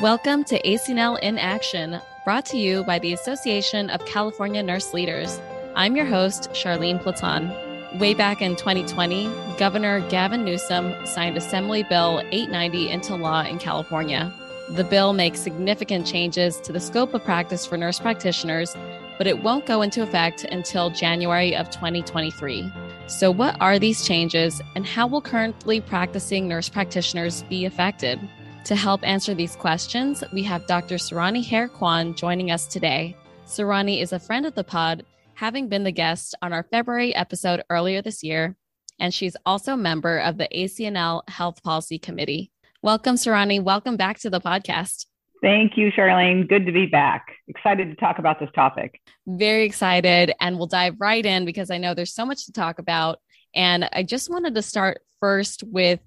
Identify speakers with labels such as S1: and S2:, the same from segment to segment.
S1: Welcome to ACNL in Action, brought to you by the Association of California Nurse Leaders. I'm your host, Charlene Platon. Way back in 2020, Governor Gavin Newsom signed Assembly Bill 890 into law in California. The bill makes significant changes to the scope of practice for nurse practitioners, but it won't go into effect until January of 2023. So, what are these changes, and how will currently practicing nurse practitioners be affected? To help answer these questions, we have Dr. Sarani Hare Kwan joining us today. Sarani is a friend of the pod, having been the guest on our February episode earlier this year, and she's also a member of the ACNL Health Policy Committee. Welcome, Sarani. Welcome back to the podcast.
S2: Thank you, Charlene. Good to be back. Excited to talk about this topic.
S1: Very excited. And we'll dive right in because I know there's so much to talk about. And I just wanted to start first with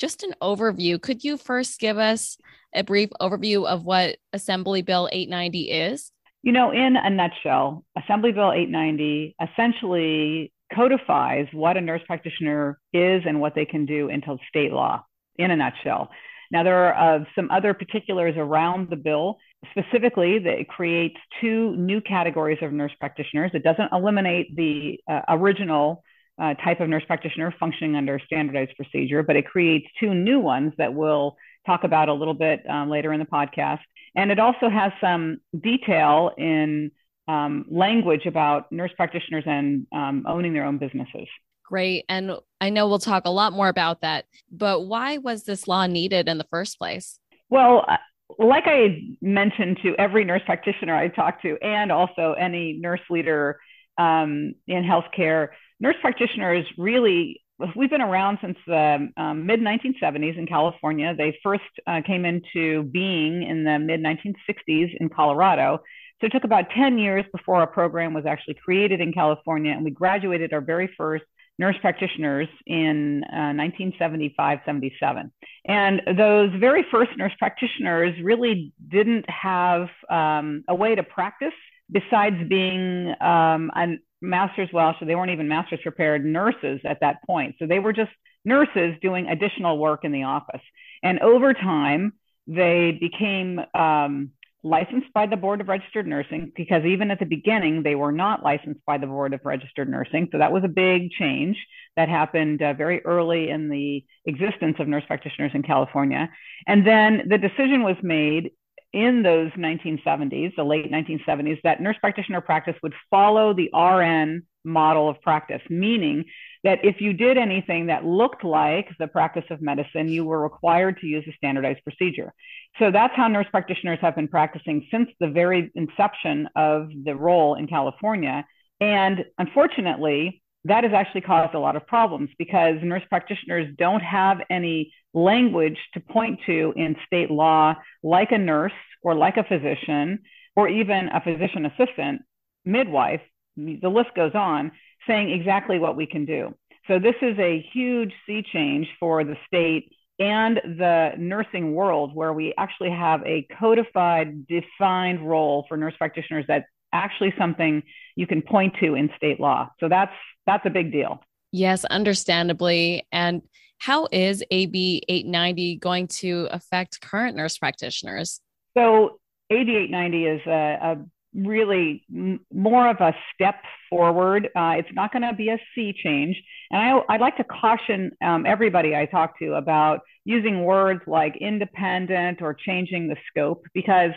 S1: just an overview. Could you first give us a brief overview of what Assembly Bill 890 is?
S2: You know, in a nutshell, Assembly Bill 890 essentially codifies what a nurse practitioner is and what they can do until state law, in a nutshell. Now, there are uh, some other particulars around the bill. Specifically, that it creates two new categories of nurse practitioners. It doesn't eliminate the uh, original uh, type of nurse practitioner functioning under standardized procedure, but it creates two new ones that we'll talk about a little bit um, later in the podcast. And it also has some detail in um, language about nurse practitioners and um, owning their own businesses.
S1: Great. And I know we'll talk a lot more about that, but why was this law needed in the first place?
S2: Well, uh, like I mentioned to every nurse practitioner I talked to, and also any nurse leader um, in healthcare, nurse practitioners really we've been around since the um, mid 1970s in California. They first uh, came into being in the mid 1960s in Colorado. So it took about 10 years before our program was actually created in California, and we graduated our very first nurse practitioners in uh, 1975 77. And those very first nurse practitioners really didn't have um, a way to practice besides being um, an master's well so they weren't even master's prepared nurses at that point. So they were just nurses doing additional work in the office. And over time they became um, licensed by the board of registered nursing because even at the beginning they were not licensed by the board of registered nursing. So that was a big change that happened uh, very early in the existence of nurse practitioners in california. And then the decision was made in those 1970s, the late 1970s, that nurse practitioner practice would follow the RN model of practice, meaning that if you did anything that looked like the practice of medicine, you were required to use a standardized procedure. So that's how nurse practitioners have been practicing since the very inception of the role in California. And unfortunately, that has actually caused a lot of problems because nurse practitioners don't have any language to point to in state law, like a nurse or like a physician, or even a physician assistant, midwife, the list goes on, saying exactly what we can do. So, this is a huge sea change for the state and the nursing world, where we actually have a codified, defined role for nurse practitioners that's actually something you can point to in state law. So, that's that's a big deal.
S1: Yes, understandably. And how is AB 890 going to affect current nurse practitioners?
S2: So, AB 890 is a, a really m- more of a step forward. Uh, it's not going to be a sea change. And I, I'd like to caution um, everybody I talk to about using words like independent or changing the scope because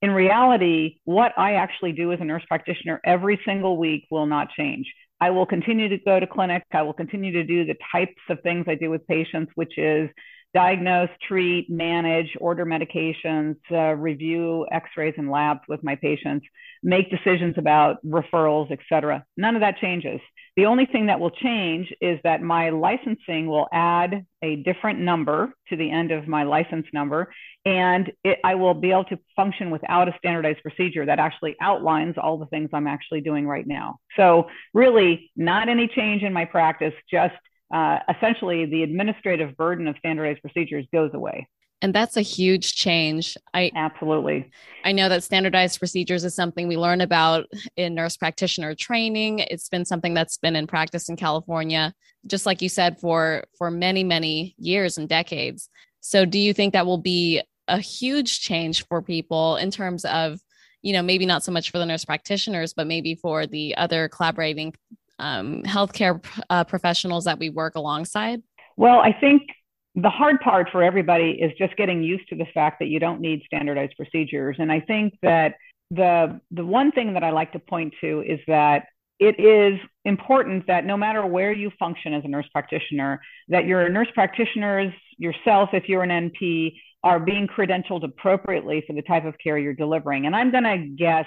S2: in reality, what I actually do as a nurse practitioner every single week will not change. I will continue to go to clinic. I will continue to do the types of things I do with patients, which is diagnose, treat, manage, order medications, uh, review x-rays and labs with my patients, make decisions about referrals, et cetera. None of that changes. The only thing that will change is that my licensing will add a different number to the end of my license number, and it, I will be able to function without a standardized procedure that actually outlines all the things I'm actually doing right now. So, really, not any change in my practice, just uh, essentially the administrative burden of standardized procedures goes away.
S1: And that's a huge change.
S2: I absolutely.
S1: I know that standardized procedures is something we learn about in nurse practitioner training. It's been something that's been in practice in California, just like you said, for for many, many years and decades. So do you think that will be a huge change for people in terms of, you know, maybe not so much for the nurse practitioners, but maybe for the other collaborating um, healthcare uh, professionals that we work alongside?
S2: Well, I think the hard part for everybody is just getting used to the fact that you don't need standardized procedures. And I think that the the one thing that I like to point to is that it is important that no matter where you function as a nurse practitioner, that your nurse practitioners yourself, if you're an NP, are being credentialed appropriately for the type of care you're delivering. And I'm going to guess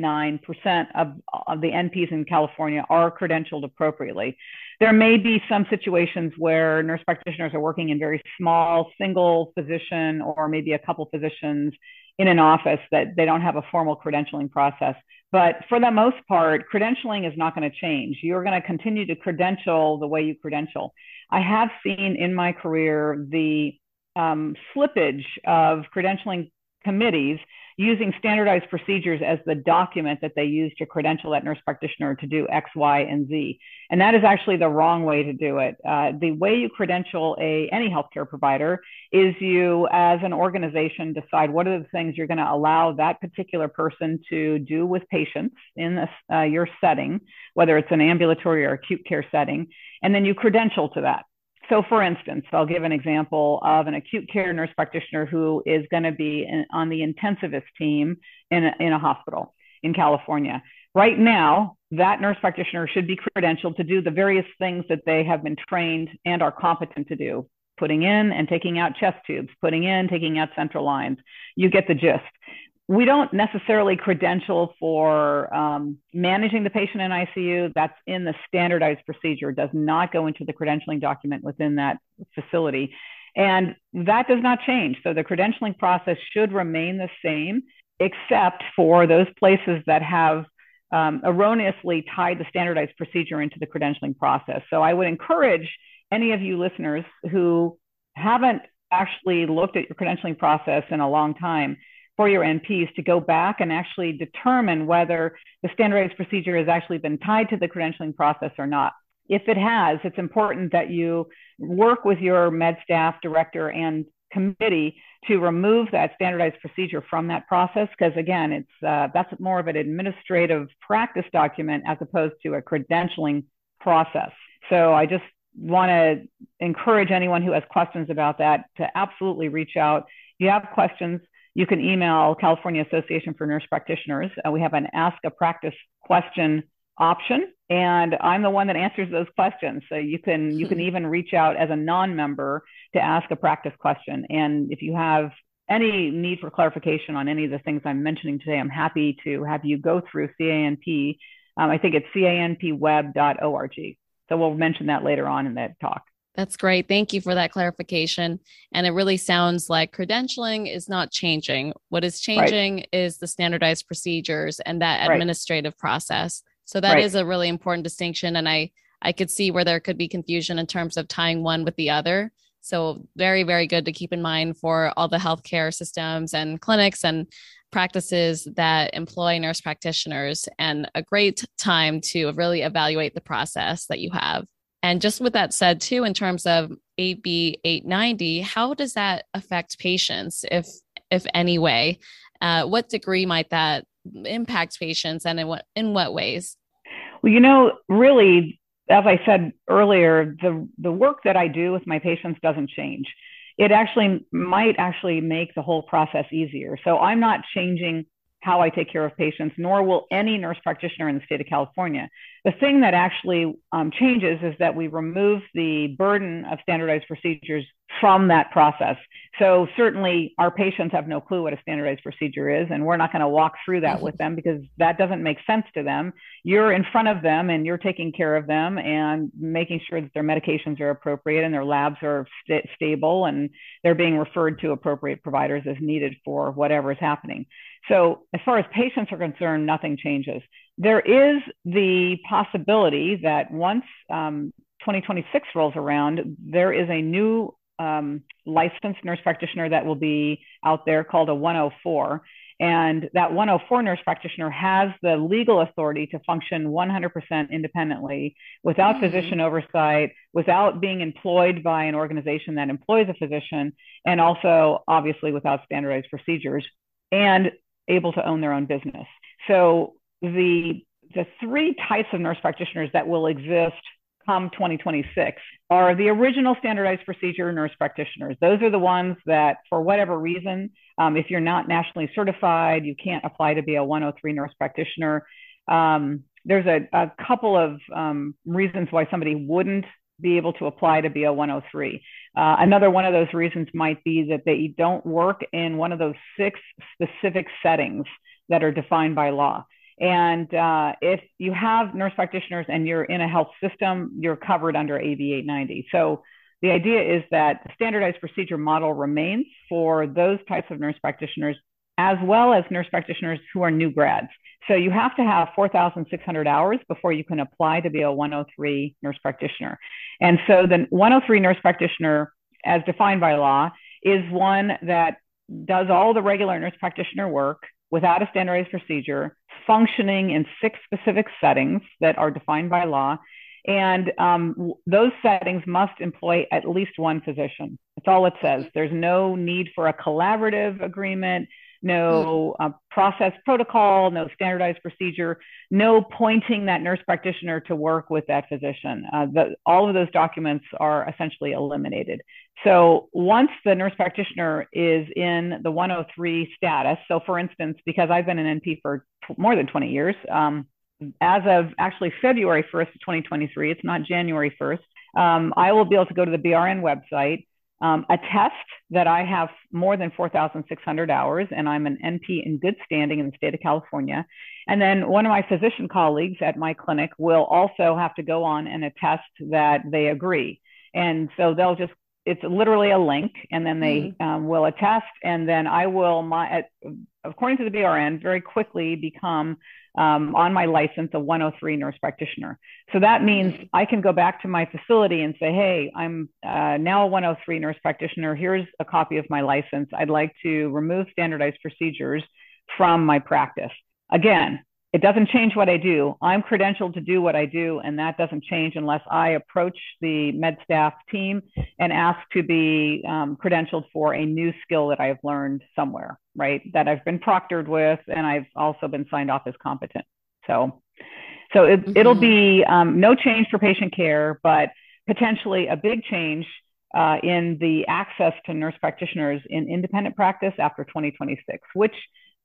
S2: 99% of, of the NPs in California are credentialed appropriately. There may be some situations where nurse practitioners are working in very small single physician or maybe a couple physicians in an office that they don't have a formal credentialing process. But for the most part, credentialing is not going to change. You're going to continue to credential the way you credential. I have seen in my career the um, slippage of credentialing committees using standardized procedures as the document that they use to credential that nurse practitioner to do X, Y, and Z. And that is actually the wrong way to do it. Uh, the way you credential a any healthcare provider is you, as an organization, decide what are the things you're going to allow that particular person to do with patients in uh, your setting, whether it's an ambulatory or acute care setting, and then you credential to that. So, for instance, I'll give an example of an acute care nurse practitioner who is going to be in, on the intensivist team in a, in a hospital in California. Right now, that nurse practitioner should be credentialed to do the various things that they have been trained and are competent to do putting in and taking out chest tubes, putting in, taking out central lines. You get the gist we don't necessarily credential for um, managing the patient in ICU. That's in the standardized procedure, does not go into the credentialing document within that facility. And that does not change. So the credentialing process should remain the same, except for those places that have um, erroneously tied the standardized procedure into the credentialing process. So I would encourage any of you listeners who haven't actually looked at your credentialing process in a long time for your NPs to go back and actually determine whether the standardized procedure has actually been tied to the credentialing process or not. If it has, it's important that you work with your med staff director and committee to remove that standardized procedure from that process because again it's uh, that's more of an administrative practice document as opposed to a credentialing process so i just want to encourage anyone who has questions about that to absolutely reach out if you have questions you can email California Association for Nurse Practitioners. Uh, we have an Ask a Practice question option, and I'm the one that answers those questions. So you can you can even reach out as a non-member to ask a practice question. And if you have any need for clarification on any of the things I'm mentioning today, I'm happy to have you go through CANP. Um, I think it's canpweb.org. So we'll mention that later on in that talk.
S1: That's great. Thank you for that clarification. And it really sounds like credentialing is not changing. What is changing right. is the standardized procedures and that administrative right. process. So that right. is a really important distinction. And I, I could see where there could be confusion in terms of tying one with the other. So very, very good to keep in mind for all the healthcare systems and clinics and practices that employ nurse practitioners and a great time to really evaluate the process that you have. And just with that said, too, in terms of AB 890, how does that affect patients, if if any way? Uh, what degree might that impact patients, and in what in what ways?
S2: Well, you know, really, as I said earlier, the the work that I do with my patients doesn't change. It actually might actually make the whole process easier. So I'm not changing how I take care of patients, nor will any nurse practitioner in the state of California. The thing that actually um, changes is that we remove the burden of standardized procedures from that process. So certainly our patients have no clue what a standardized procedure is, and we're not going to walk through that with them because that doesn't make sense to them. You're in front of them and you're taking care of them and making sure that their medications are appropriate and their labs are st- stable and they're being referred to appropriate providers as needed for whatever is happening. So, as far as patients are concerned, nothing changes. There is the possibility that once um, 2026 rolls around, there is a new um, licensed nurse practitioner that will be out there called a 104. And that 104 nurse practitioner has the legal authority to function 100% independently without mm-hmm. physician oversight, without being employed by an organization that employs a physician, and also obviously without standardized procedures and able to own their own business. So the the three types of nurse practitioners that will exist come 2026 are the original standardized procedure nurse practitioners. Those are the ones that, for whatever reason, um, if you're not nationally certified, you can't apply to be a 103 nurse practitioner. Um, there's a, a, couple of um, reasons why somebody wouldn't be able to apply to be a 103. Uh, another one of those reasons might be that they don't work in one of those six specific settings that are defined by law. And uh, if you have nurse practitioners and you're in a health system, you're covered under AB 890. So the idea is that the standardized procedure model remains for those types of nurse practitioners, as well as nurse practitioners who are new grads. So you have to have 4,600 hours before you can apply to be a 103 nurse practitioner. And so the 103 nurse practitioner, as defined by law, is one that does all the regular nurse practitioner work without a standardized procedure, functioning in six specific settings that are defined by law. And um, those settings must employ at least one physician. That's all it says. There's no need for a collaborative agreement no uh, process protocol, no standardized procedure, no pointing that nurse practitioner to work with that physician. Uh, the, all of those documents are essentially eliminated. So once the nurse practitioner is in the 103 status, so for instance, because I've been an NP for t- more than 20 years, um, as of actually February 1st, 2023, it's not January 1st, um, I will be able to go to the BRN website um, attest that I have more than 4,600 hours and I'm an NP in good standing in the state of California. And then one of my physician colleagues at my clinic will also have to go on and attest that they agree. And so they'll just, it's literally a link, and then they mm-hmm. um, will attest, and then I will, my, according to the BRN, very quickly become um, on my license a 103 nurse practitioner. So that means I can go back to my facility and say, hey, I'm uh, now a 103 nurse practitioner. Here's a copy of my license. I'd like to remove standardized procedures from my practice. Again, it doesn't change what I do. I'm credentialed to do what I do, and that doesn't change unless I approach the med staff team and ask to be um, credentialed for a new skill that I've learned somewhere, right? That I've been proctored with, and I've also been signed off as competent. So, so it, mm-hmm. it'll be um, no change for patient care, but potentially a big change uh, in the access to nurse practitioners in independent practice after 2026, which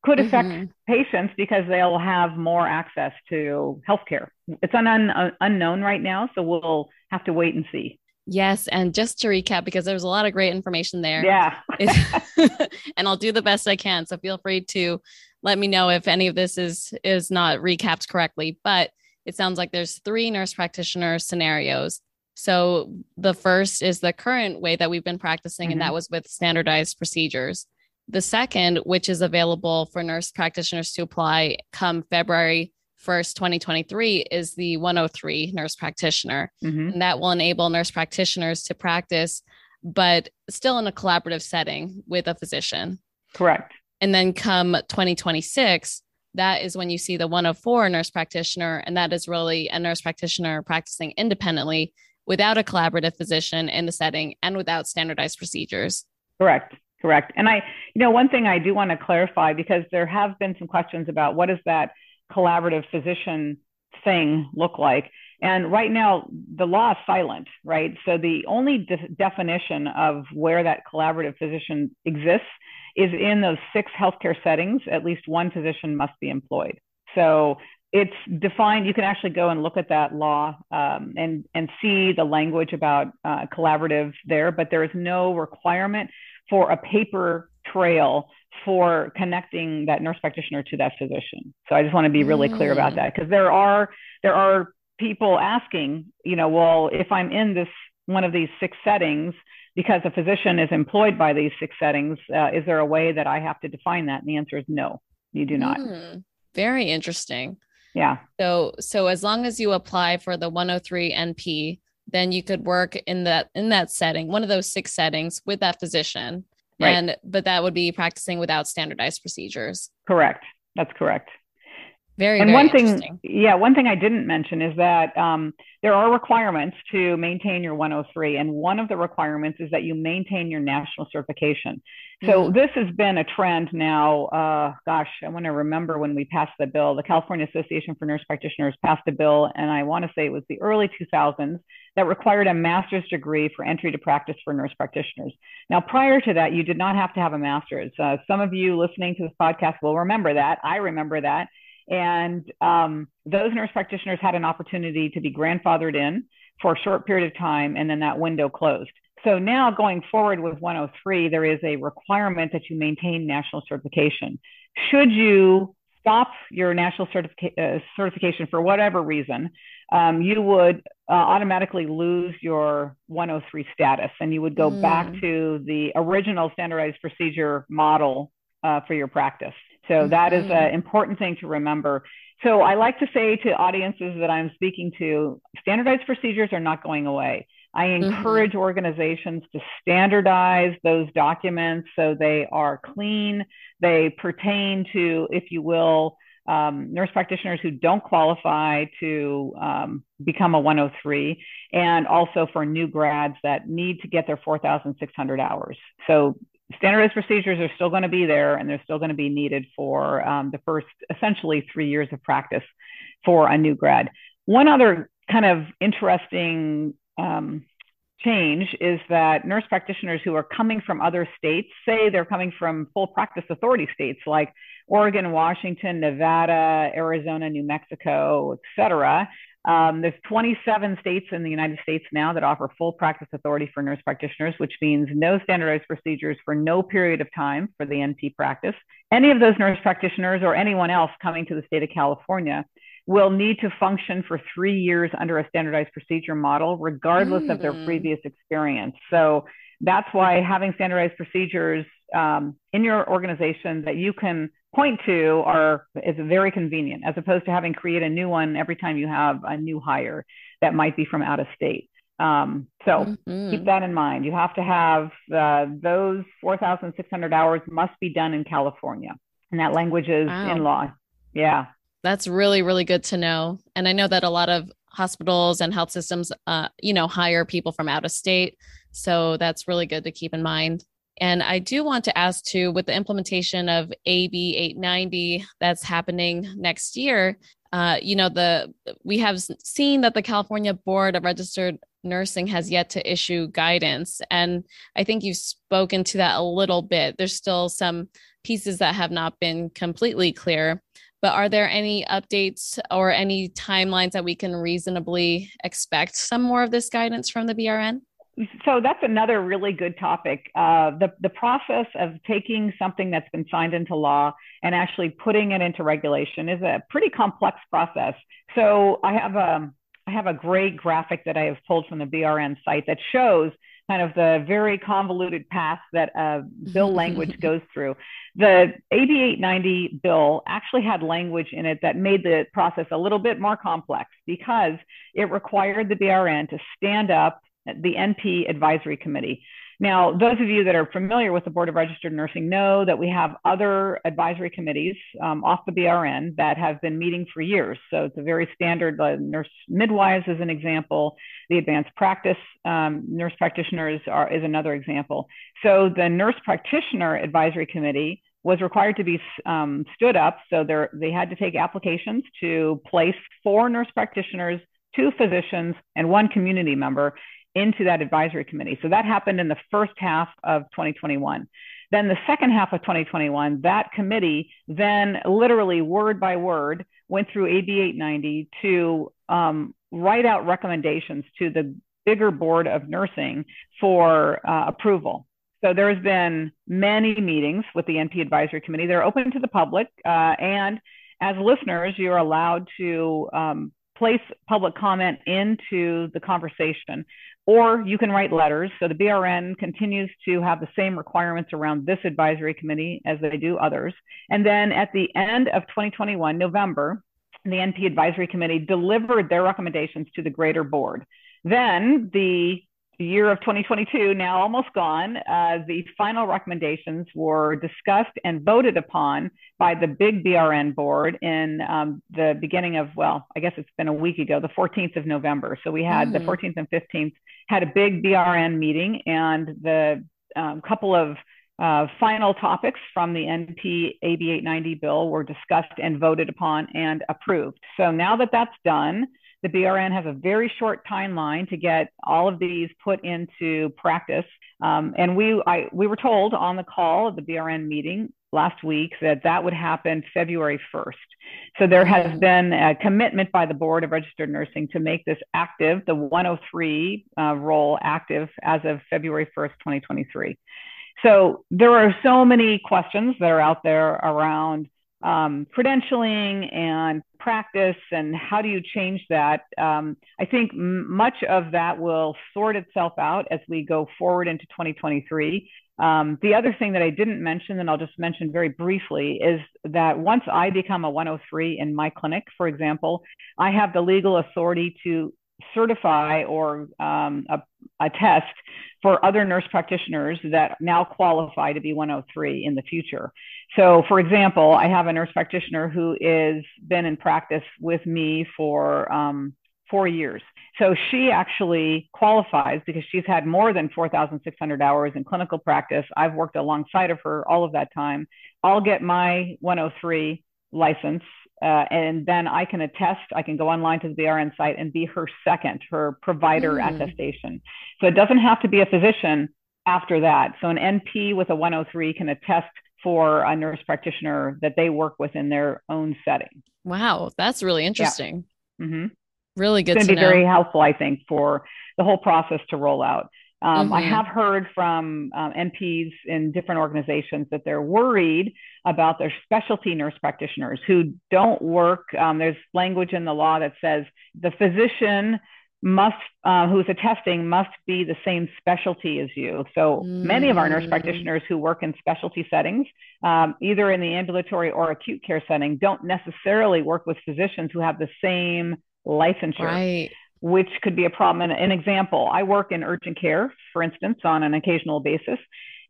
S2: could affect mm-hmm. patients because they'll have more access to healthcare. It's an un- unknown right now, so we'll have to wait and see.
S1: Yes, and just to recap, because there's a lot of great information there.
S2: Yeah,
S1: and I'll do the best I can. So feel free to let me know if any of this is is not recapped correctly. But it sounds like there's three nurse practitioner scenarios. So the first is the current way that we've been practicing, mm-hmm. and that mm-hmm. was with standardized procedures. The second, which is available for nurse practitioners to apply come February 1st, 2023, is the 103 nurse practitioner. Mm-hmm. And that will enable nurse practitioners to practice, but still in a collaborative setting with a physician.
S2: Correct.
S1: And then come 2026, that is when you see the 104 nurse practitioner. And that is really a nurse practitioner practicing independently without a collaborative physician in the setting and without standardized procedures.
S2: Correct. Correct. And I, you know, one thing I do want to clarify because there have been some questions about what does that collaborative physician thing look like? And right now, the law is silent, right? So the only de- definition of where that collaborative physician exists is in those six healthcare settings, at least one physician must be employed. So it's defined. You can actually go and look at that law um, and and see the language about uh, collaborative there, but there is no requirement for a paper trail for connecting that nurse practitioner to that physician. So I just want to be really mm. clear about that because there are there are people asking, you know, well, if I'm in this one of these six settings because a physician is employed by these six settings, uh, is there a way that I have to define that? And the answer is no, you do not. Mm.
S1: Very interesting.
S2: Yeah.
S1: So so as long as you apply for the 103 NP, then you could work in that in that setting, one of those six settings with that physician.
S2: Right.
S1: And but that would be practicing without standardized procedures.
S2: Correct. That's correct.
S1: Very,
S2: and
S1: very
S2: one thing, yeah, one thing I didn't mention is that um, there are requirements to maintain your 103, and one of the requirements is that you maintain your national certification. So
S1: Mhm.
S2: this has been a trend now. Uh, gosh, I want to remember when we passed the bill. The California Association for Nurse Practitioners passed a bill, and I want to say it was the early 2000s that required a master's degree for entry to practice for nurse practitioners. Now, prior to that, you did not have to have a master's. Uh, some of you listening to this podcast will remember that. I remember that. And um, those nurse practitioners had an opportunity to be grandfathered in for a short period of time, and then that window closed. So now going forward with 103, there is a requirement that you maintain national certification. Should you stop your national uh, certification for whatever reason, um, you would uh, automatically lose your 103 status and you would go
S1: Mm.
S2: back to the original standardized procedure model uh, for your practice. So that is
S1: Mhm.
S2: an important thing to remember. So I like to say to audiences that I'm speaking to, standardized procedures are not going away. I
S1: Mhm.
S2: encourage organizations to standardize those documents so they are clean. They pertain to, if you will, um, nurse practitioners who don't qualify to um, become a 103, and also for new grads that need to get their 4,600 hours. So standardized procedures are still going to be there and they're still going to be needed for um, the first essentially three years of practice for a new grad. One other kind of interesting um, change is that nurse practitioners who are coming from other states, say they're coming from full practice authority states like Oregon, Washington, Nevada, Arizona, New Mexico, et cetera. Um, there's 27 states in the United States now that offer full practice authority for nurse practitioners, which means no standardized procedures for no period of time for the NP practice. Any of those nurse practitioners or anyone else coming to the state of California will need to function for three years under a standardized procedure model, regardless of their
S1: Mm.
S2: previous experience. So that's why having standardized procedures um, in your organization that you can point to are is very convenient, as opposed to having create a new one every time you have a new hire that might be from out of state. Um, so
S1: Mhm.
S2: keep that in mind. You have to have uh, those 4,600 hours must be done in California, and that language is
S1: Wow.
S2: in law. Yeah.
S1: That's really, really good to know. And I know that a lot of hospitals and health systems, uh, you know, hire people from out of state. So that's really good to keep in mind. And I do want to ask too, with the implementation of AB 890 that's happening next year, uh, you know, the we have seen that the California Board of Registered Nursing has yet to issue guidance, and I think you've spoken to that a little bit. There's still some pieces that have not been completely clear. But are there any updates or any timelines that we can reasonably expect some more of this guidance from the BRN?
S2: So that's another really good topic. Uh, the, the process of taking something that's been signed into law and actually putting it into regulation is a pretty complex process. So I have a, I have a great graphic that I have pulled from the BRN site that shows kind of the very convoluted path that uh, bill language goes through. The AB 890 bill actually had language in it that made the process a little bit more complex because it required the BRN to stand up the NP Advisory Committee. Now, those of you that are familiar with the Board of Registered Nursing know that we have other advisory committees um, off the BRN that have been meeting for years. So it's a very standard. Uh, nurse midwives is an example. The advanced practice um, nurse practitioners are, is another example. So the Nurse Practitioner Advisory Committee was required to be um, stood up. So they had to take applications to place four nurse practitioners, two physicians, and one community member into that advisory committee. So that happened in the first half of 2021. Then the second half of 2021, that committee then literally word by word went through AB 890 to um, write out recommendations to the bigger board of nursing for uh, approval. So there's been many meetings with the NP Advisory Committee. They're open to the public, uh, and as listeners, you're allowed to um, place public comment into the conversation, or you can write letters. So the BRN continues to have the same requirements around this advisory committee as they do others. And then at the end of 2021, November, the NP Advisory Committee delivered their recommendations to the greater board. Then the year of 2022 now almost gone, uh, the final recommendations were discussed and voted upon by the big BRN board in um, the beginning of, well, I guess it's been a week ago, the 14th of November. So we had mm. the 14th and 15th had a big BRN meeting, and the um, couple of uh, final topics from the NP AB 890 bill were discussed and voted upon and approved. So now that that's done, the BRN has a very short timeline to get all of these put into practice. Um, and we, I, we were told on the call at the BRN meeting last week that that would happen February 1st. So there has been a commitment by the Board of Registered Nursing to make this active, the 103 uh, role active as of February 1st, 2023. So there are so many questions that are out there around um, credentialing and practice and how do you change that? Um, i think m- much of that will sort itself out as we go forward into 2023 um, the other thing that i didn't mention and i'll just mention very briefly is that once i become a 103 in my clinic for example i have the legal authority to certify or um, a, a, test for other nurse practitioners that now qualify to be 103 in the future. So, for example, I have a nurse practitioner who is been in practice with me for um, four years. So she actually qualifies because she's had more than 4,600 hours in clinical practice. I've worked alongside of her all of that time. I'll get my 103 license uh, and then I can attest, I can go online to the BRN site and be her second, her provider mm. attestation. So it doesn't have to be a physician after that. So an NP with a 103 can attest for a nurse practitioner that they work with in their own setting.
S1: Wow, that's really interesting.
S2: Yeah. Mm-hmm.
S1: Really good.
S2: It's
S1: going
S2: to be very helpful, I think, for the whole process to roll out. Um, mm-hmm. I have heard from um, NPs in different organizations that they're worried about their specialty nurse practitioners who don't work. Um, there's language in the law that says the physician must, uh, who's attesting, must be the same specialty as you. So mm-hmm. many of our nurse mm. practitioners who work in specialty settings, um, either in the ambulatory or acute care setting, don't necessarily work with physicians who have the same licensure.
S1: Right
S2: which could be a problem. And an example, I work in urgent care, for instance, on an occasional basis,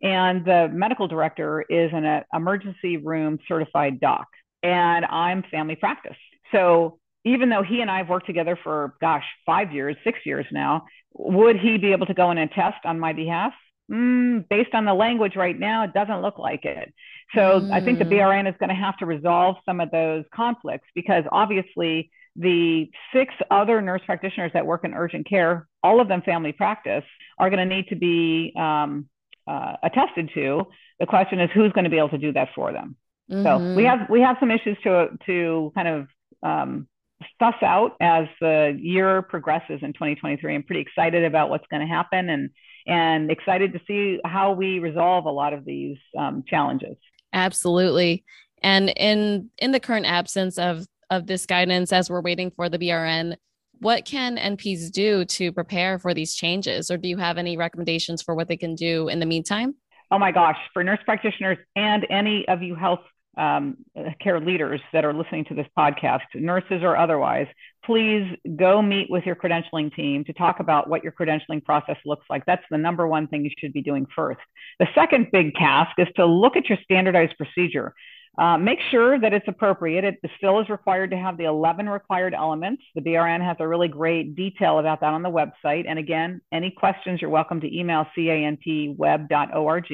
S2: and the medical director is an emergency room certified doc, and I'm family practice. So even though he and I have worked together for, gosh, five years, six years now, would he be able to go in and test on my behalf? Mm, based on the language right now, it doesn't look like it. So mm. I think the mm. BRN is going to have to resolve some of those conflicts because obviously the six other nurse practitioners that work in urgent care, all of them family practice, are going to need to be um, uh, attested to. The question is who's going to be able to do that for them. Mm-hmm. So we have we have some issues to to kind of um, suss out as the year progresses in 2023. I'm pretty excited about what's going to happen and and excited to see how we resolve a lot of these um, challenges.
S1: Absolutely. And in in the current absence of of this guidance as we're waiting for the BRN, what can NPs do to prepare for these changes? Or do you have any recommendations for what they can do in the meantime?
S2: Oh my gosh, for nurse practitioners and any of you health um, care leaders that are listening to this podcast, nurses or otherwise, please go meet with your credentialing team to talk about what your credentialing process looks like. That's the number one thing you should be doing first. The second big task is to look at your standardized procedure. Uh, make sure that it's appropriate. It still is required to have the 11 required elements. The BRN has a really great detail about that on the website. And again, any questions, you're welcome to email canpweb.org.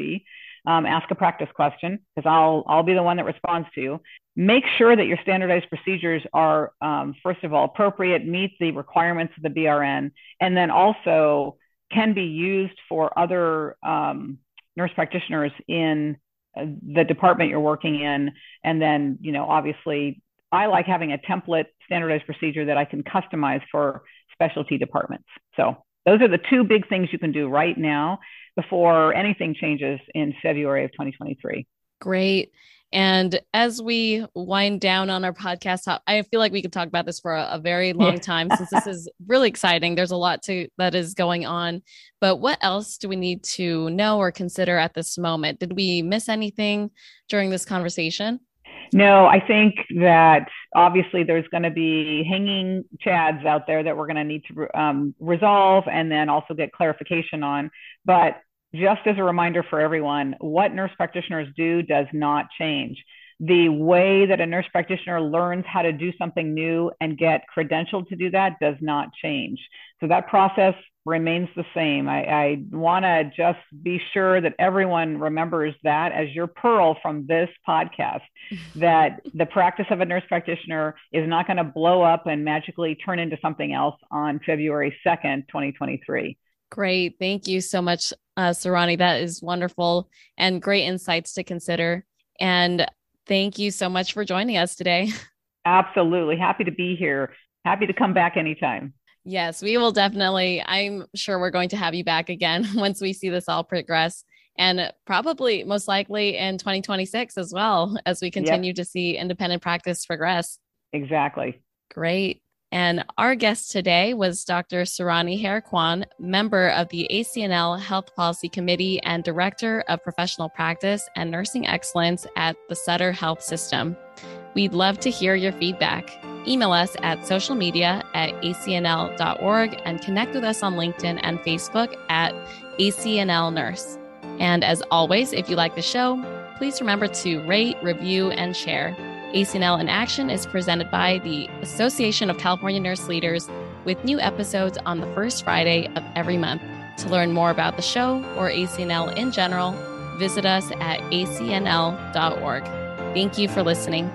S2: Um, ask a practice question because I'll, I'll be the one that responds to you. Make sure that your standardized procedures are, um, first of all, appropriate, meet the requirements of the BRN, and then also can be used for other um, nurse practitioners in the department you're working in. And then you know obviously i like having a template standardized procedure that i can customize for specialty departments. So those are the two big things you can do right now before anything changes in february of 2023
S1: great and as we wind down on our podcast, I feel like we could talk about this for a, a very long yeah. time since this is really exciting. There's a lot to that is going on. But what else do we need to know or consider at this moment? Did we miss anything during this conversation?
S2: No, I think that obviously there's going to be hanging chads out there that we're going to need to um, resolve and then also get clarification on. But just as a reminder for everyone, what nurse practitioners do does not change. The way that a nurse practitioner learns how to do something new and get credentialed to do that does not change. So that process remains the same. I, I want to just be sure that everyone remembers that as your pearl from this podcast, that the practice of a nurse practitioner is not going to blow up and magically turn into something else on February 2nd, 2023.
S1: Great. Thank you so much, uh, Sarani. That is wonderful and great insights to consider. And thank you so much for joining us today.
S2: Absolutely. Happy to be here. Happy to come back anytime.
S1: Yes, we will definitely. I'm sure we're going to have you back again once we see this all progress and probably most likely in 2026 as well as we continue yep. to see independent practice progress.
S2: Exactly.
S1: Great. And our guest today was Dr. Sarani Harakwan, member of the ACNL Health Policy Committee and Director of Professional Practice and Nursing Excellence at the Sutter Health System. We'd love to hear your feedback. Email us at social media at acnl.org and connect with us on LinkedIn and Facebook at ACNL Nurse. And as always, if you like the show, please remember to rate, review, and share. ACNL in Action is presented by the Association of California Nurse Leaders with new episodes on the first Friday of every month. To learn more about the show or ACNL in general, visit us at acnl.org. Thank you for listening.